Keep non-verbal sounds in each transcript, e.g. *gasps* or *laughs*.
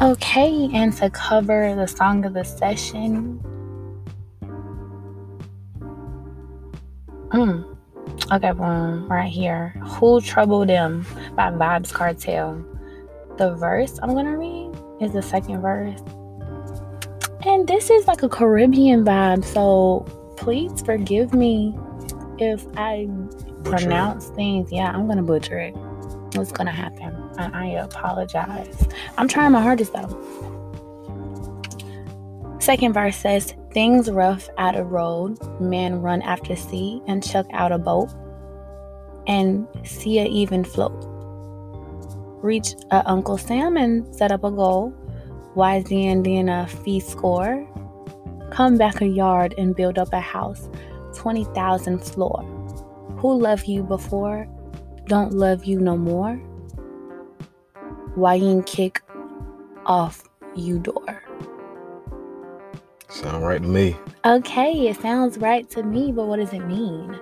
Okay, and to cover the song of the session. Mm. Okay, boom, right here. Who Troubled Them by Vybz Kartel. The verse I'm gonna read is the second verse. And this is like a Caribbean vibe, so please forgive me if I Butcher it. pronounce things. Yeah, I'm gonna butcher it. What's gonna happen? I, I apologize. I'm trying my hardest though. Second verse says, Things rough out of road, men run after sea and chuck out a boat, and see a even float. Reach a Uncle Sam and set up a goal. Wise the Indiana fee score. Come back a yard and build up a house, 20,000 floor. Who loved you before don't love you no more. Why you kick off you door? Sound right to me. Okay, it sounds right to me, but what does it mean?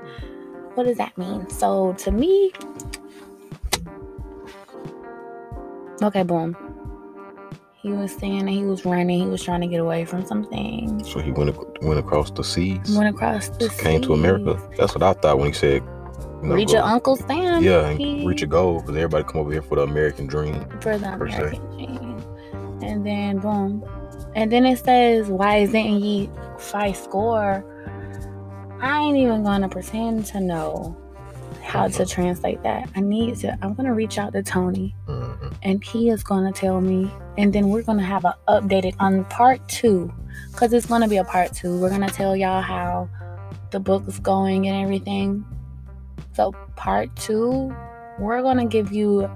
What does that mean? So to me, okay, boom. He was saying that he was running. He was trying to get away from something. So he went went across the seas, Went across the seas. came to America. That's what I thought when he said, Reach your Uncle Sam. Yeah, and reach a goal because everybody come over here for the American dream. for the. American dream. And then boom. And then it says, Why isn't ye fight score? I ain't even gonna pretend to know how to translate that. I need to I'm gonna reach out to Tony Mhm. and he is gonna tell me and then we're gonna have an updated on part two. Cause it's gonna be a part two. We're gonna tell y'all how the book is going and everything. So part two, we're gonna give you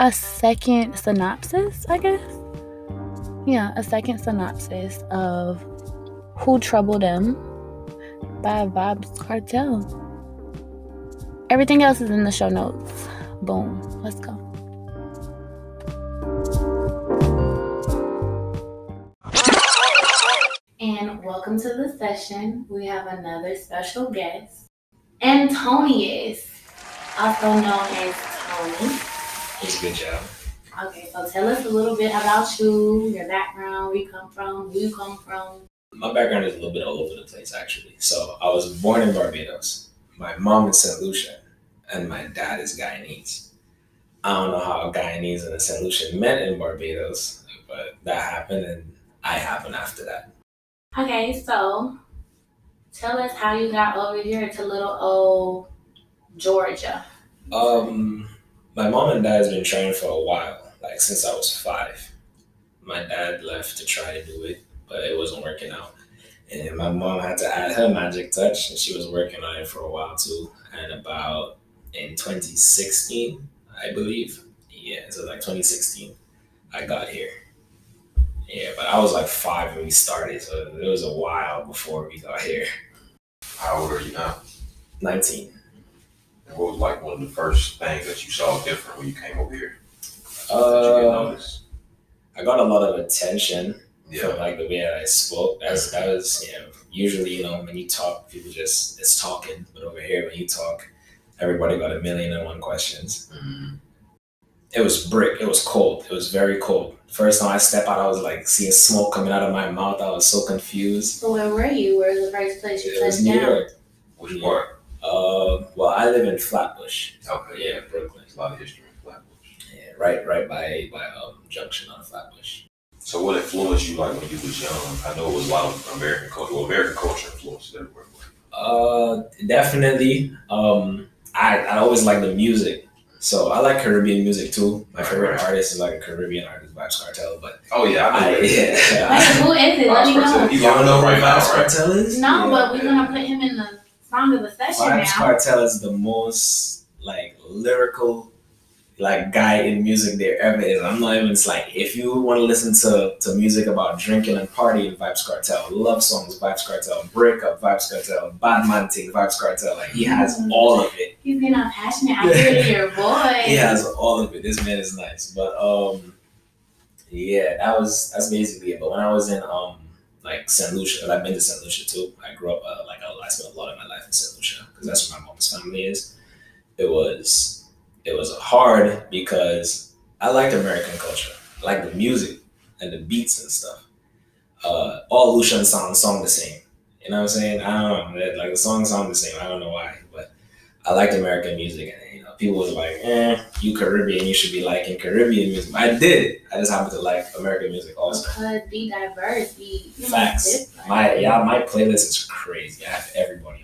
a second synopsis, I guess. Yeah, a second synopsis of Who Troubled Them by Vybz Kartel. Everything else is in the show notes. Boom. Let's go. And welcome to the session. We have another special guest, Antonius, also known as Tony. It's a good job. Okay, so tell us a little bit about you, your background, where you come from, who you come from. My background is a little bit all over the place, actually. So I was born in Barbados. My mom is St. Lucia, and my dad is Guyanese. I don't know how Guyanese and a St. Lucian met in Barbados, but that happened, and I happened after that. Okay, so tell us how you got over here to little old Georgia. Um, my mom and dad has been trying for a while, like since I was five. My dad left to try to do it, but it wasn't working out. And my mom had to add her magic touch, and she was working on it for a while too. And about in 2016, I believe, yeah, so like 2016, I got here. Yeah, but I was like five when we started, so it was a while before we got here. How old are you now? 19. And what was like one of the first things that you saw different when you came over here? Did you get Uh. I got a lot of attention Yeah. from like the way that I spoke. That's that was you know usually you know when you talk people just it's talking, but over here when you talk, everybody got a million and one questions. Mhm. It was brick. It was cold. It was very cold. First time I stepped out, I was like seeing smoke coming out of my mouth. I was so confused. So where were you? Where was the first place you It was touched New down? York. Which part? Uh, well, I live in Flatbush. Okay, Yeah, Brooklyn. There's a lot of history in Flatbush. Yeah, right, right by by um Junction on Flatbush. So what influenced you like when you was young? I know it was a lot of American culture. Well, American culture influences everywhere. Uh, definitely. Um, I I always like the music, so I like Caribbean music too. My favorite artist is like a Caribbean artist, Vybz Kartel. But Oh yeah, I know I, that. yeah, Wait, who is it? Let me know. You don't know who now, Vybz right? Kartel is? No, Yeah. but we're gonna put him in the song of the session Vybz now. Kartel is the most like lyrical like guy in music there ever is. I'm not even it's like if you want to listen to, to music about drinking and partying, Vybz Kartel, love songs, Vybz Kartel, breakup, Vybz Kartel, bad man thing, Vybz Kartel. Like he has Mm. all of it. He's been all passionate. I hear it *laughs* in your voice. He has all of it. This man is nice. But um yeah, that was that's basically it. But when I was in um like St. Lucia, I've been to St. Lucia too. I grew up uh, like I spent a lot of my life in St. Lucia because that's where my mom's family is. It was it was hard because I liked American culture. I like the music and the beats and stuff. Uh, all Lucian songs sound the same. You know what I'm saying? I don't know. Like the songs sound the same. I don't know why, but I liked American music. And you know, people was like, "Eh, you Caribbean, you should be liking Caribbean music." I did. I just happen to like American music also. Because be diverse, be Facts. My yeah, my playlist is crazy. I have everybody on my playlist: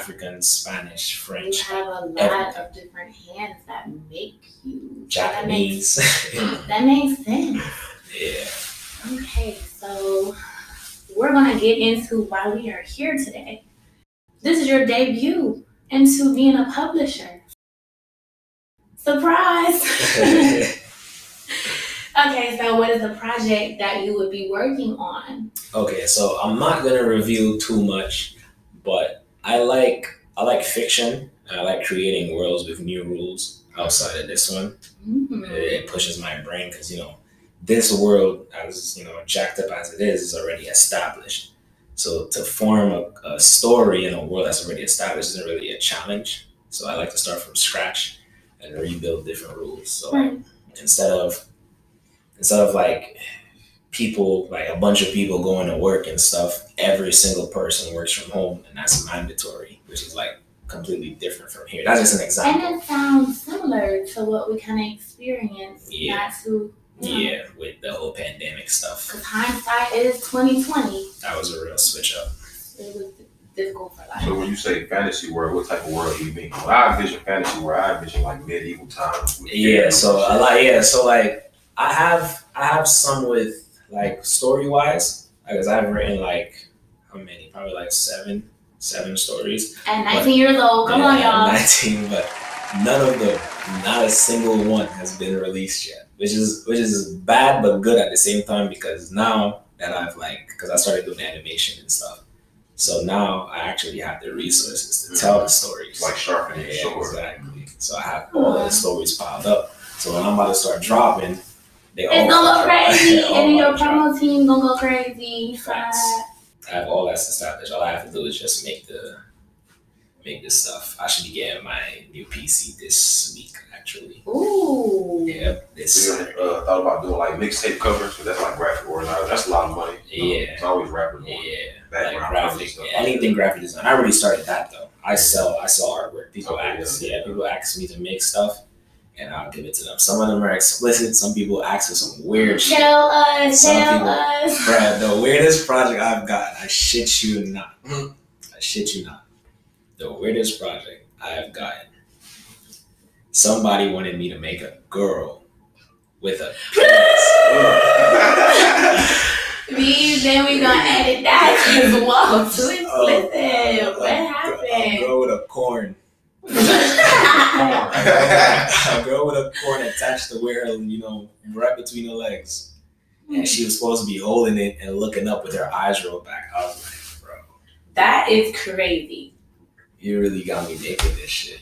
African, Spanish, You French, have a lot everything. of different hands that make you Japanese. That makes, *laughs* that makes sense. yeah. Okay, so we're gonna get into why we are here today. This is your debut into being a publisher. Surprise! *laughs* okay, so what is the project that you would be working on? Okay, so I'm not gonna reveal too much, but I like I like fiction. I like creating worlds with new rules outside of this one. Mhm. It pushes my brain because you know this world, as you know, jacked up as it is, is already established. So to form a, a story in a world that's already established isn't really a challenge. So I like to start from scratch and rebuild different rules. So Right. instead of instead of like people like a bunch of people going to work and stuff every single person works from home and that's mandatory which is like completely different from here that's just an example And it sounds similar to what we kind of experienced Yeah. not too you know, yeah with the whole pandemic stuff Because hindsight is twenty twenty. that was a real switch up It was difficult for life. So when you say fantasy world, what type of world do you mean? When I envision fantasy world, I envision like medieval times. yeah so and a lot yeah so like i have i have some with like story wise because i've written like how many probably like seven seven stories At 19 years old, come on, y'all. *laughs* 19, but none of them, not a single one has been released yet, which is which is bad but good at the same time because now that I've like, because I started doing animation and stuff, so now I actually have the resources to tell the stories. Like sharpening yeah, sword. exactly. So I have all the stories piled up. So when I'm about to start dropping, *laughs* they all It's gonna go crazy, and your about to drop. promo team gonna go crazy. Facts. I have all that established. All I have to do is just make the make this stuff. I should be getting my new PC this week, actually. Ooh. Yeah, this So you Saturday. uh, thought about doing like mixtape covers, but that's like graphic organizer. That's a lot of money. Yeah. It's always rappers. Yeah, like Background graphic, stuff. anything graphic design. I already started that though. I sell, I sell artwork. People Okay, ask, yeah. yeah, people ask me to make stuff, and I'll give it to them. Some of them are explicit. Some people ask for some weird shit. Tell us, Some tell people- us. *laughs* Bruh, the weirdest project I've gotten, I shit you not. Mm-hmm. I shit you not. The weirdest project I have gotten. Somebody wanted me to make a girl with a *laughs* These, then we gonna edit that *laughs* because whoa, too explicit. Oh, what A happened? girl with a corn. A girl with a corn attached to where her, you know, right between her legs. And she was supposed to be holding it and looking up with her eyes rolled back. I was like, bro, that is crazy. you really got me making this shit.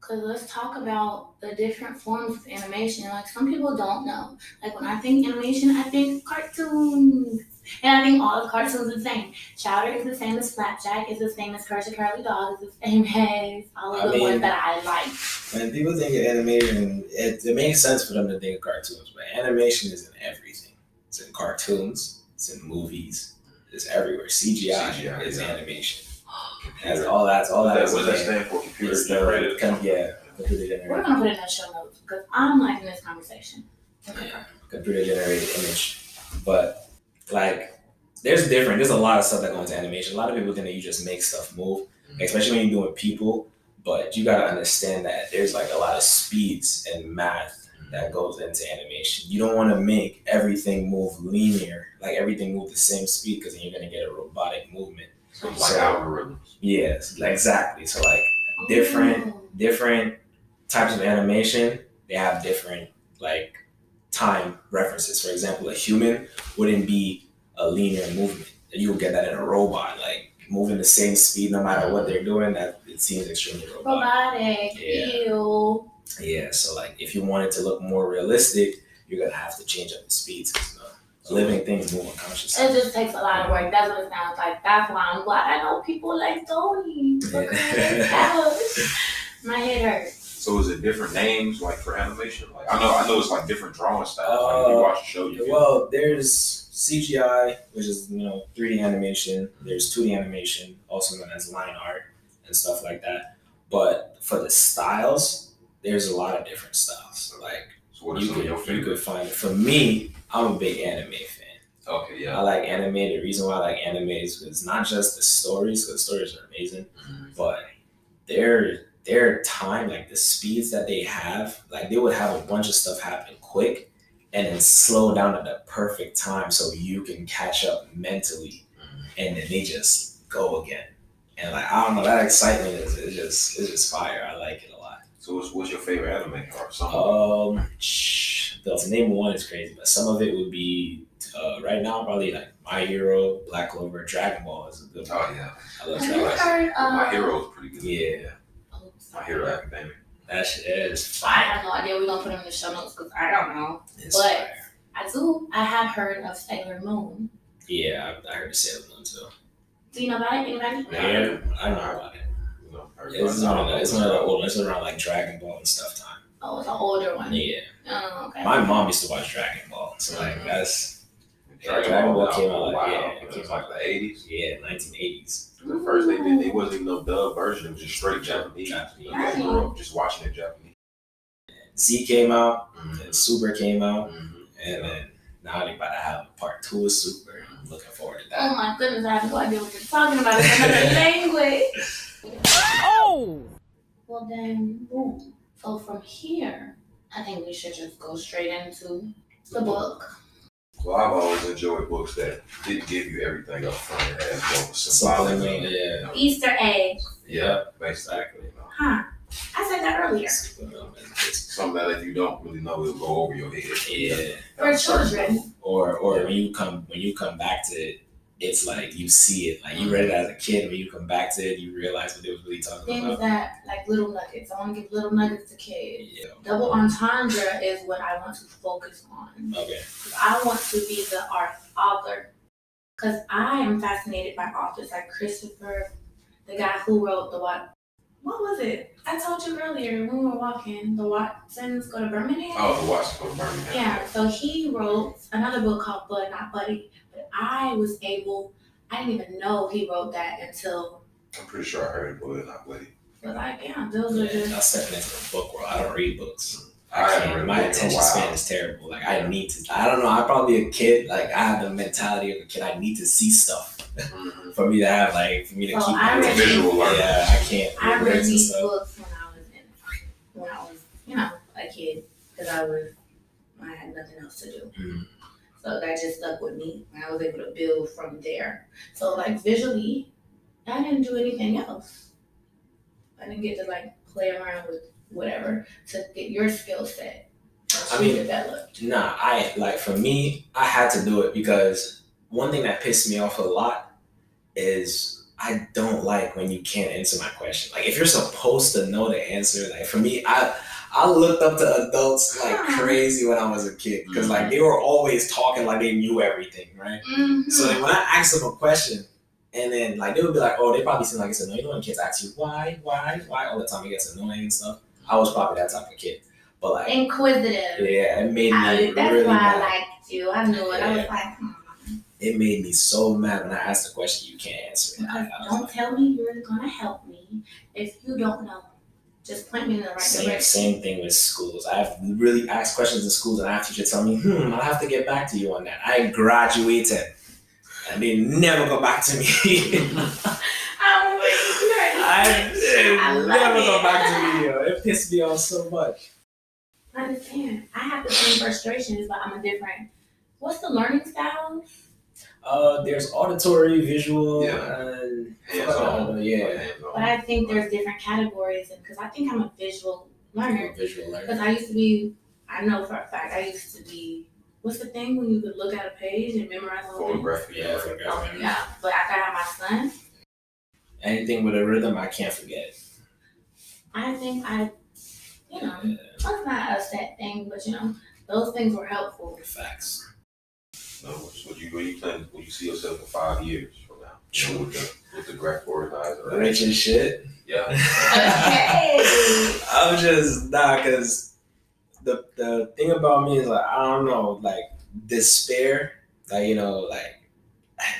Cause let's talk about the different forms of animation. Like some people don't know. Like when I think animation, I think cartoons. And I think all of cartoons are the same. Chowder is the same as Flapjack, is the same as Courage the Curly Dog, is the same *laughs* as all of I the mean- ones that I like. When people think of animation, it, it makes sense for them to think of cartoons, but animation is in everything. It's in cartoons, it's in movies, it's everywhere. CGI, CGI, is yeah. animation. *gasps* That's all that's all What that that, is. what that in. stand for? Computer It's the- generated. com- yeah, computer We're gonna put it in the show notes because I'm liking this conversation. yeah, computer generated image. But like, there's different. There's a lot of stuff that goes into animation. A lot of people think that you just make stuff move, mm-hmm. especially when you're doing people. But you gotta understand that there's like a lot of speeds and math mm-hmm. that goes into animation. You don't want to make everything move linear, like everything move the same speed, because then you're gonna get a robotic movement. So like So- algorithms. Yes, exactly. So like Different. Oh. different types of animation, they have different like time references. For example, a human wouldn't be a linear movement. And You'll get that in a robot, like moving the same speed no matter what they're doing. That it seems extremely robotic. Robotic. Yeah. Ew. Yeah, so like if you want it to look more realistic, you're gonna have to change up the speeds because you living things move unconsciously. It just takes a lot of work. That's what it sounds like. That's why I'm glad I know people like Tony. Ouch, *laughs* my head hurts. So is it different names like for animation? Like I know I know it's like different drawing styles. like if you Uh, watch the show, you can Well, there's CGI, which is you know 3D animation. There's 2D animation, also known as line art and stuff like that. But for the styles, there's a lot of different styles. Like so what are you some could of your you favorite? could find it. For me, I'm a big anime fan. Okay, yeah. I like anime. The reason why I like anime is because not just the stories, because the stories are amazing, Mhm. but their their time, like the speeds that they have, like they would have a bunch of stuff happen quick and then slow down at the perfect time so you can catch up mentally Mhm. and then they just go again. And like I don't know, that excitement is, is just is just fire. I like it a lot. So what's, what's your favorite anime or some? Um, shh, the name one is crazy, but some of it would be uh, right now probably like My Hero, Black Clover, Dragon Ball is a good one. oh yeah, I love Dragon Ball. heard? Uh, my hero is pretty good. Yeah, Oh, My sorry. hero academia. that shit is I have no idea. We're gonna put them in the show notes because I don't know. It's But- fire. I do. I have heard of Sailor Moon. Yeah, I, I heard the Sailor Moon too. Do you know about it? Anybody? Yeah, I don't know about it. You know, It's one of the, it's one of the old. It's around like Dragon Ball and stuff time. Oh, it's an older one. Yeah, Oh, okay. my mom used to watch Dragon Ball, so like Mhm. that's Dragon, Dragon Ball Ball came came out, out. like, Wow, yeah, it it was came like the eighties. yeah, 1980s. At first, they did. They wasn't even no dub version. It was just straight Japanese. Japanese. I grew up just watching it Japanese. Z came out, Mhm. and Super came out, Mhm. and then now they about to have a part two of Super. I'm looking forward to that. Oh my goodness, I have no idea what you're talking about. It's another *laughs* language. Oh! Well then, boom. So from here, I think we should just go straight into the book. Well, I've always enjoyed books that didn't give you everything up front. It has more of a symbolic Something, meaning. yeah, Easter eggs. Yeah, basically. exactly. You know, Huh. I said that earlier. something that if you don't really know, it'll go over your head. Yeah, For children. or or when you come when you come back to it, it's like you see it. Like you read it mm-hmm. as a kid. When you come back to it, you realize what they was really talking Things about. Things that, like little nuggets. I want to give little nuggets to kids. Yeah. Double entendre is what I want to focus on. Okay. I want to be the art author. Because I am fascinated by authors like Christopher, the guy who wrote the what? What was it? I told you earlier when we were walking. The Watsons go to Birmingham. Oh, the watch for Birmingham. Yeah, so he wrote another book called Bud Not Buddy, but I was able, I didn't even know he wrote that until I'm pretty sure I heard it, but not Buddy. I was like, yeah, those are Yeah, just. I'm stepping into the book world. I don't read books. I I can't. read a My book in a attention span is terrible. Like I need to. I don't know. I'm probably a kid. Like I have the mentality of a kid. I need to see stuff Mhm. *laughs* for me to have like for me to So keep. I my read- Visual learner. Yeah, I can't. I read read words and these books when I was in, when I was, you know, a kid, because I was, I had nothing else to do. Mhm. So that just stuck with me, and I was able to build from there. So like visually, I didn't do anything else. I didn't get to like play around with whatever to get your skill set. I I mean- developed. Nah, I like for me, I had to do it because one thing that pissed me off a lot is I don't like when you can't answer my question. Like if you're supposed to know the answer, like for me, I I looked up to adults like *laughs* crazy when I was a kid because like they were always talking like they knew everything, right? Mhm. So then when I asked them a question, and then like they would be like, oh, they probably seem like it's annoying. You know when kids ask you why, why, why all the time, it gets annoying and stuff. I was probably that type of kid, but like Inquisitive. yeah, it made me I, that's really why mad. I liked you. I knew it. I was like, hmm. it made me so mad when I asked the question you can't answer it. I, I don't like, tell me you're gonna help me if you don't know. Just point me in the right same, direction. same thing with schools. I've really asked questions in schools and I have teachers tell me, hmm, I'll have to get back to you on that. I graduated and they never go back to me. *laughs* *laughs* I'm really I, they I love never it. go back to me. It pissed me off so much. I understand. I have the same frustrations, but I'm a different. What's the learning style? Uh, there's auditory, visual, Yeah. and Hands on. yeah, Hands-on. But I think there's different categories, and because I think I'm a visual learner. visual Because. I used to be, I know for a fact, I used to be. What's the thing when you could look at a page and memorize the whole thing? Photographic. Yeah, photographic. Yeah, but after I had my son, Anything with a rhythm, I can't forget. I think I, you know, that's not a set thing, but you know, those things were helpful. Facts. No, what you what you plan? What you see yourself in five years from now? You know, with the with the graphic organizer. Rich as shit. Yeah. *laughs* Okay. I'm just nah, because the the thing about me is like I don't know, like despair, like you know, like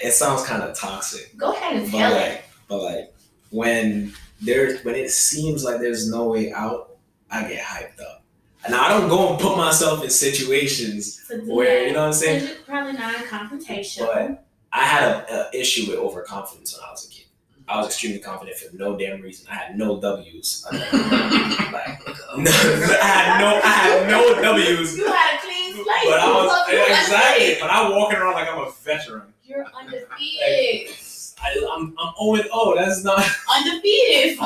it sounds kind of toxic, Go ahead and but tell it. Like, but like when there when it seems like there's no way out, I get hyped up, and I don't go and put myself in situations So where that. you know what I'm saying. You're probably non-confrontational. But I had a, a issue with overconfidence when I was a kid. I was extremely confident for no damn reason. I had no W's. *laughs* like, no, *laughs* I had no, I had no W's. you had a clean slate. But I was You were exactly. But I'm walking around like I'm a veteran. You're undefeated. I, I'm I'm 0 0. That's not. *laughs* undefeated.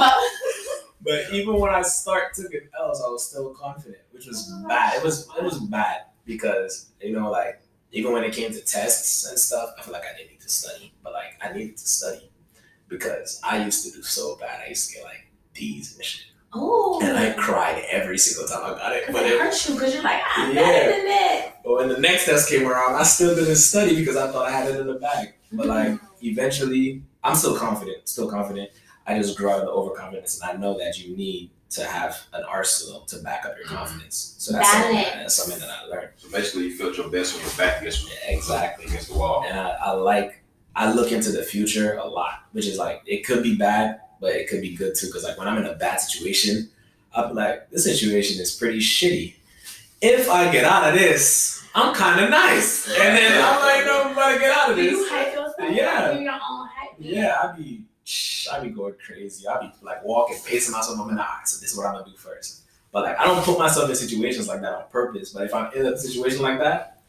But even when I start taking L's, I was still confident, which was bad. It was it was bad because you know like even when it came to tests and stuff, I feel like I didn't need to study, but like I needed to study because I used to do so bad. I used to get like D's and shit, Oh. and I cried every single time I got it. But it it, hurts you because you're like, ah, I'm Yeah. better than that. but when the next test came around, I still didn't study because I thought I had it in the bag. But like eventually, I'm still confident, still confident. I just grow out of the overconfidence, and I know that you need to have an arsenal to back up your mm-hmm. confidence. So that's something, that, that's something that I learned. So basically, you felt your best when you're back against Yeah, exactly. against the wall. And I, I like, I look into the future a lot, which is like it could be bad, but it could be good too. Because like when I'm in a bad situation, I'm like, this situation is pretty shitty. If I get out of this, I'm kind of nice. And then I'm like, no, I'm about to get out of Do you this. Hype yourself? Yeah. You're your own hype. Yeah, I'd be, I'd be going crazy. I'd be like walking, pacing myself. I'm in the eye. So this is what I'm gonna do first. But like, I don't put myself in situations like that on purpose. But if I'm in a situation like that,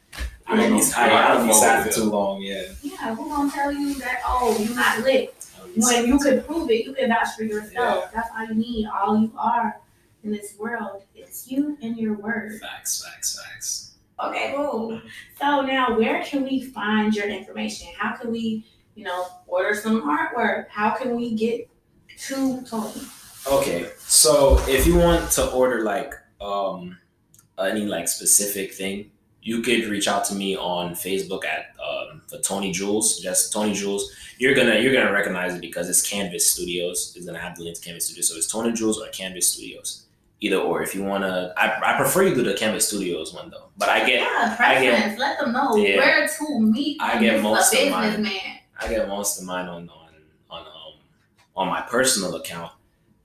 I don't be, I, I don't be sad for too long. Yeah. Yeah, who gonna tell you that? Oh, you're not lit. I don't be When you too could prove it, you can vouch for yourself. Yeah. That's all you need. All you are in this world is you and your word. Facts, facts, facts. Okay, cool. So now, where can we find your information? How can we, you know, order some artwork? How can we get to Tony? Okay, so if you want to order like um any like specific thing, you could reach out to me on Facebook at um for Tony Jules, just Tony Jules. You're gonna you're gonna recognize it because it's Canvas Studios. It's gonna have the link to Canvas Studios. So it's Tony Jules or Canvas Studios. Either or. If you wanna, I, I prefer you do the Canvas Studios one though. But I get Yeah, I get-. Let them know Yeah. where to meet. I get most of mine. businessman. I get most of mine on on on um on my personal account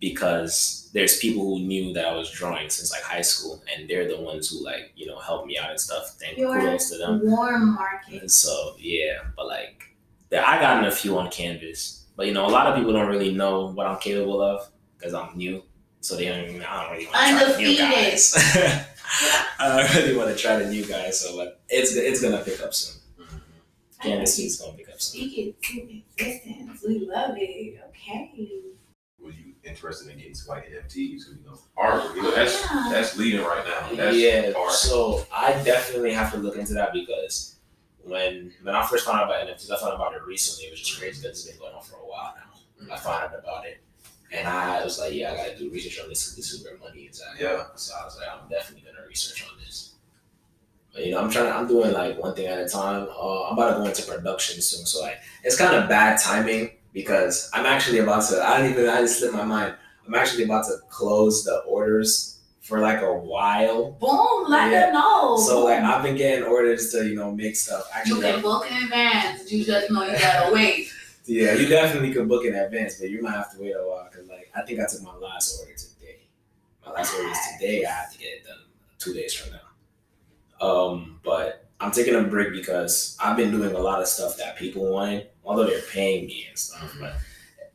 because there's people who knew that I was drawing since like high school, and they're the ones who like you know helped me out and stuff. Thank You're kudos to them. warm market. And so yeah, but like yeah, I gotten a few on Canvas, but you know a lot of people don't really know what I'm capable of because I'm new, so they don't. Even, I don't really want to try the new Undefeated. guys. *laughs* I don't really want to try the new guys, so but it's it's gonna pick up soon. Canvas is gonna pick up soon. Speak it to existence. We love it. Okay. Were you interested in getting some like NFTs? You know, art. You know, that's Yeah. that's leading right now. That's yeah, art. so I definitely have to look into that because when when I first found out about NFTs, I found out about it recently, which is crazy because it's been going on for a while now. I mm-hmm. found out about it, and I was like, yeah, I gotta do research on this. This is where money is at. Yeah. So I was like, I'm definitely gonna research on this. But you know, I'm trying. To, I'm doing like one thing at a time. Uh, I'm about to go into production soon, so like it's kind of bad timing because I'm actually about to. I didn't even. I just slipped my mind. I'm actually about to close the orders for like a while. Boom. Let Yeah. them know. So like I've been getting orders to you know make stuff. you Actually, can book in advance. You just know you gotta wait. Yeah, you definitely could book in advance, but you might have to wait a while because like I think I took my last order today. My last order is today. I have to get it done two days from now. Um, but I'm taking a break because I've been doing a lot of stuff that people wanted, although they're paying me and stuff. But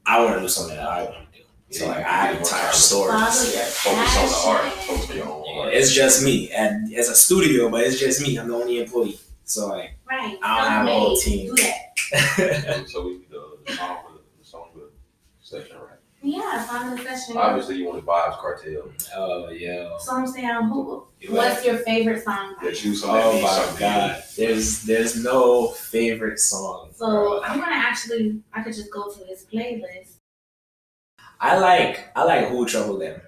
I want to do something that I want to do. So like I have entire Follow stories. Focus on the art. Focus on your own art. it's just me, and it's a studio, but it's just me. I'm the only employee. So like. Right. I don't have a whole team. Do that. *laughs* so we the, the song for the, the song for the section, right? Yeah, find the session. Obviously, you want the Vybz Kartel. oh yeah. So I'm saying, who? What's your favorite song? That you something that Oh my something god. There's there's no favorite song. So. I'm gonna actually, I could just go to his playlist. I like I like Who Troubled Them.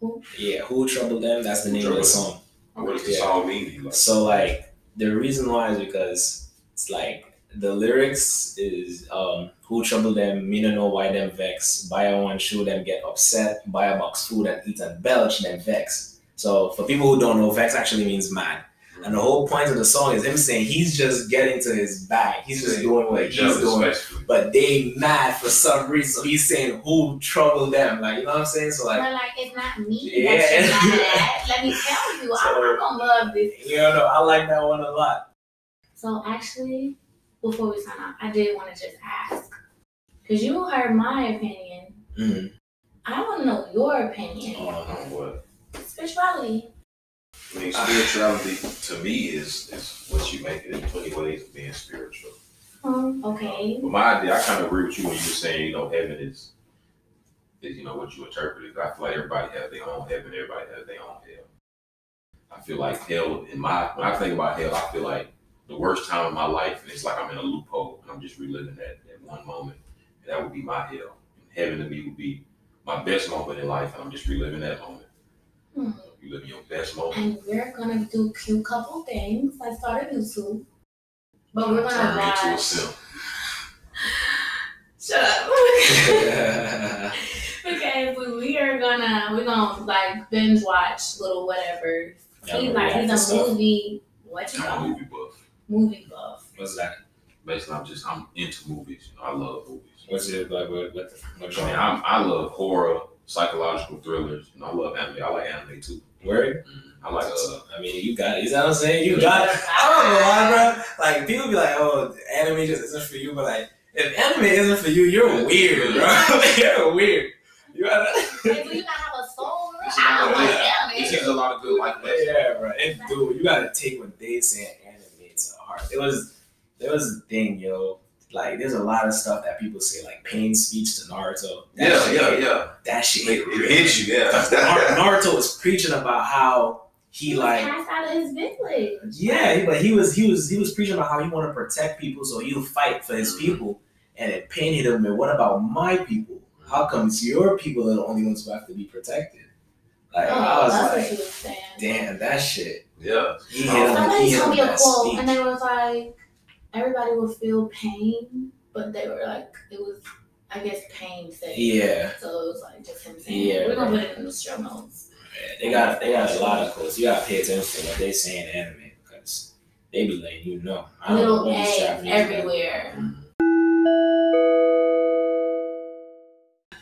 Who? Yeah, Who Troubled Them, that's the Who name of the song. What does the Yeah. song mean? Like, So like the reason why is because it's like the lyrics is um who trouble them, me no know why them vex. Buy a one shoe, them get upset. Buy a box food and eat and belch, them vex. So for people who don't know, vex actually means mad. And the whole point of the song is him saying he's just getting to his bag. He's just doing what he's doing. basically. But they mad for some reason. So he's saying who trouble them. Like you know what I'm saying? So like but like it's not me Yeah. that you're. *laughs* Let me tell you, I'm, I'm gonna love this. you know, I like that one a lot. So actually, before we sign off, I did want to just ask, because you heard my opinion. Mm. I want to know your opinion. Oh, no, what? Spirituality. I mean, spirituality to me is is what you make it in twenty ways of being spiritual. Um, okay. But my idea, I kind of agree with you when you were saying, you know, heaven is, is you know what you interpreted. I feel like everybody has their own heaven, everybody has their own hell. I feel like hell in my when I think about hell, I feel like the worst time of my life, and it's like I'm in a loophole and I'm just reliving that that one moment. And that would be my hell. And heaven to me would be my best moment in life, and I'm just reliving that moment. Hmm. You live your best moment. And we're gonna do cute couple things. I started start a YouTube. But we're gonna Turn into a watch. simp. Shut up. *laughs* *laughs* because we- we are gonna we're gonna like binge watch little whatever. He's like he's a stuff. movie. What you I'm a call movie buff. Movie buff. What's that? Basically, I'm just I'm into movies. You know, I love movies. What's it like? What? What? What? I mean, I'm, I love horror, psychological thrillers, and I love anime. I like anime too. Word? I like uh, I mean, you got it. You know what I'm saying? You got it. I don't know why, bro. Like people be like, "Oh, anime just isn't for you," but like, if anime isn't for you, you're weird, bro. *laughs* you're weird. You gotta. Hey, do you not have a soul? It's I don't a- like it anime. teaches a lot of good life lessons. yeah, bro. It, dude, you gotta take what they say and anime. It was, there was a thing, yo. Like, there's a lot of stuff that people say, like pain speech to Naruto. That Yeah, shit yeah, yeah. That shit It, it hits you, yeah. *laughs* Naruto was preaching about how he He was like cast out of his village. Yeah, but he was he was he was preaching about how he want to protect people, so he'll fight for his Mhm. people. And it painted him. And what about my people? How come it's your people are the only ones who have to be protected? Like Oh, I was that's what like, she was saying. damn, that shit. yeah. He hit him. He Somebody hit told him me a that quote, speech. and they was like, everybody would feel pain, but they were like, it was, I guess, pain safe. Yeah, So it was like just him saying, Yeah, we're gonna bro. put it in the show notes. man, they got they got a lot of quotes. You gotta pay attention to what they say in anime because they be letting you know. I don't know Little what these eggs Japanese guys- everywhere.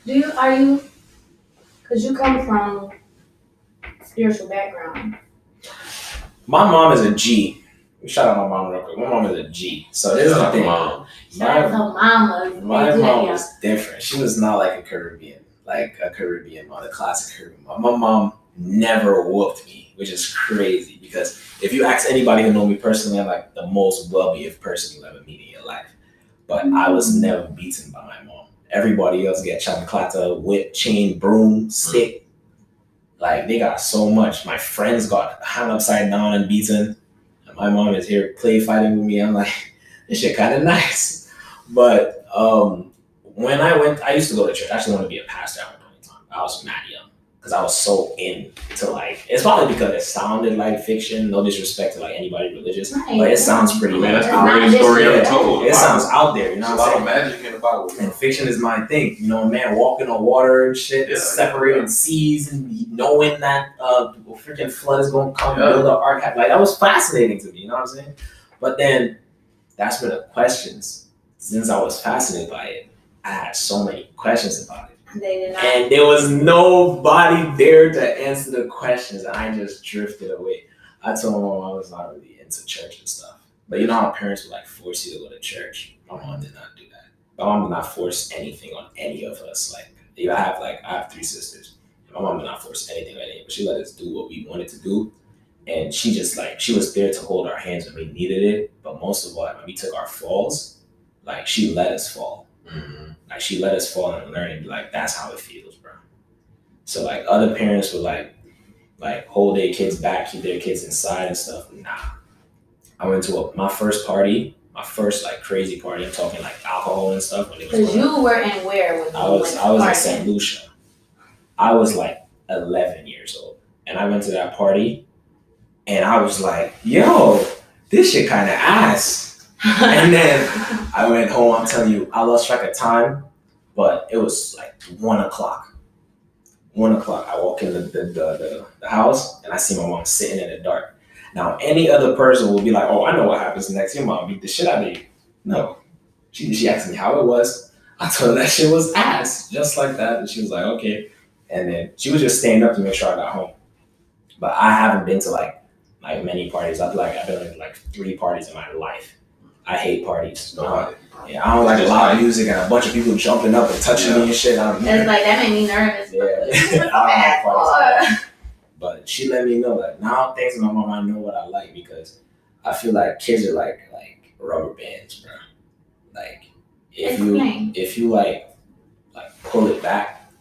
Do you, are you, because you come from spiritual background. My mom is a G. Shout out my mom real quick. My mom is a G. So this is the thing. Mom. Shout out to. My They do that, mom was different. She was not like a Caribbean, like a Caribbean mom, a classic Caribbean mom. My mom never whooped me, which is crazy because if you ask anybody who know me personally, I'm like the most well-behaved person you'll ever meet in your life. But I was never beaten by my mom. Everybody else get chanclata, whip, chain, broom, stick. Like they got so much. My friends got hung upside down and beaten. And my mom is here play fighting with me. I'm like, *laughs* this shit kind of nice. But um, when I went, I used to go to church. I actually wanted to be a pastor at one point. I was mad young because I was so into like. It's probably because it sounded like fiction. No disrespect to like anybody religious, Right. but it sounds pretty. mean, that's the Not greatest story ever yeah, told. It sounds out there. You know There's a what I'm lot saying? of magic in the Bible. And fiction is my thing. You know, a man walking on water and shit, Yeah, separating yeah. seas and knowing that uh freaking flood is gonna come Yeah. build an ark. Like that was fascinating to me, you know what I'm saying? But then that's where the questions, since I was fascinated by it, I had so many questions about it. They. And there was nobody there to answer the questions, and I just drifted away. I told my mom I was not really into church and stuff. But you know how parents would like force you to go to church? My mom did not do that. My mom did not force anything on any of us. Like I have like I have three sisters. My mom did not force anything on any, but she let us do what we wanted to do. And she just like she was there to hold our hands when we needed it. But most of all, when we took our falls, like she let us fall. Mhm. Like she let us fall and learn and be like, that's how it feels, bro. So like other parents would like like hold their kids back, keep their kids inside and stuff. Nah. I went to a, my first party, my first like crazy party. I'm talking like alcohol and stuff. When Because you were in where when I was I was in? St. Lucia. I was like 11 years old, and I went to that party, and I was like, "Yo, this shit kind of ass." *laughs* And then I went home. I'm telling you, I lost track of time, but it was like one o'clock. One o'clock. I walk in the the, the, the, the house and I see my mom sitting in the dark. Now, any other person will be like, "Oh, I know what happens next. Your mom beat the shit out of you." No, she she asked me how it was. I told her that shit was ass, just like that, and she was like, "Okay." And then she was just staying up to make sure I got home. But I haven't been to like like many parties. I've like I've been to like three parties in my life. I hate parties. No, I, Yeah, I don't like loud music and a bunch of people jumping up and touching me and shit. I don't It's like that made me nervous. Yeah. *laughs* *laughs* I don't like parties. But she let me know that now thanks to my mom I know what I like because I feel like kids are like like rubber bands, bro. Like if you Explain. if you like like pull it back,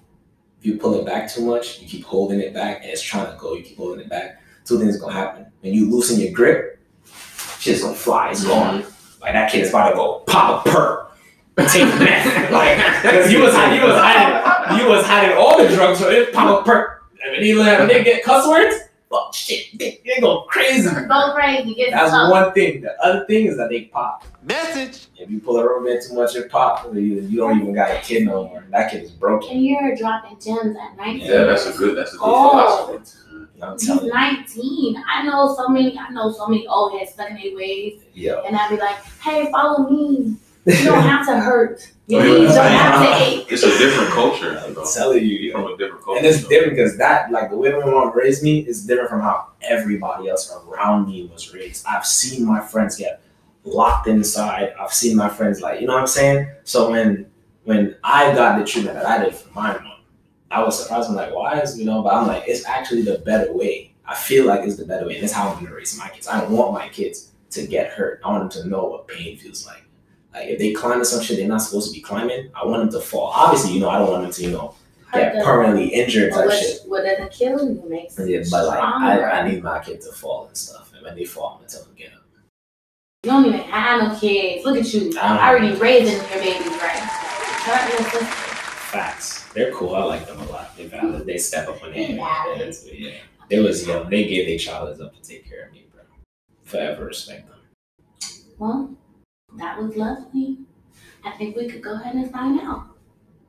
if you pull it back too much, you keep holding it back and it's trying to go, you keep holding it back. Two things gonna happen. When you loosen your grip, shit's gonna fly, it's gone. Mm-hmm. Like that kid is about to go pop a perk. Take meth. *laughs* like because you was hiding, you was hiding you was hiding all the drugs, so it pop a perk. And when he let when they get cuss words, oh shit, they, they go crazy. Go crazy. Get That's some. one thing. The other thing is that they pop. Message. If you pull a rubber band too much, it pop. You, you don't even got a kid no more. That kid is broken. And you're dropping gems at 19. yeah, that's a good. That's a good Oh. philosophy. I'm He's telling you. 19. I know so many. I know so many old heads stuck in their ways, Yo. and I'd be like, "Hey, follow me. You *laughs* don't have to hurt. Your Oh, yeah, knees don't have to uh, right. ache." It's a different culture. I'm telling you, yo. from a different culture. And it's so. different because that, like, the way my mom raised me is different from how everybody else around me was raised. I've seen my friends get locked inside. I've seen my friends, like, you know what I'm saying? So when when I got the treatment that I did from my mom, I was surprised. I'm like, why is, you know, but I'm like, it's actually the better way. I feel like it's the better way. And it's how I'm going to raise my kids. I don't want my kids to get hurt. I want them to know what pain feels like. Like, if they climb some shit they're not supposed to be climbing, I want them to fall. Obviously, you know, I don't want them to, you know, get permanently injured type what, shit. what doesn't kill you makes Yeah, but like. I, I need my kid to fall and stuff. And when they fall, I'm gonna tell them to get up. You don't even have no kids. Look at you. I I already raising your babies right. Shut your sister. Facts. They're cool. I like them a lot. They valid. They step up when they They valid. yeah, so, yeah. They was young. They gave their child up to take care of me, bro. Forever respect them. Well, that was lovely. I think we could go ahead and sign out.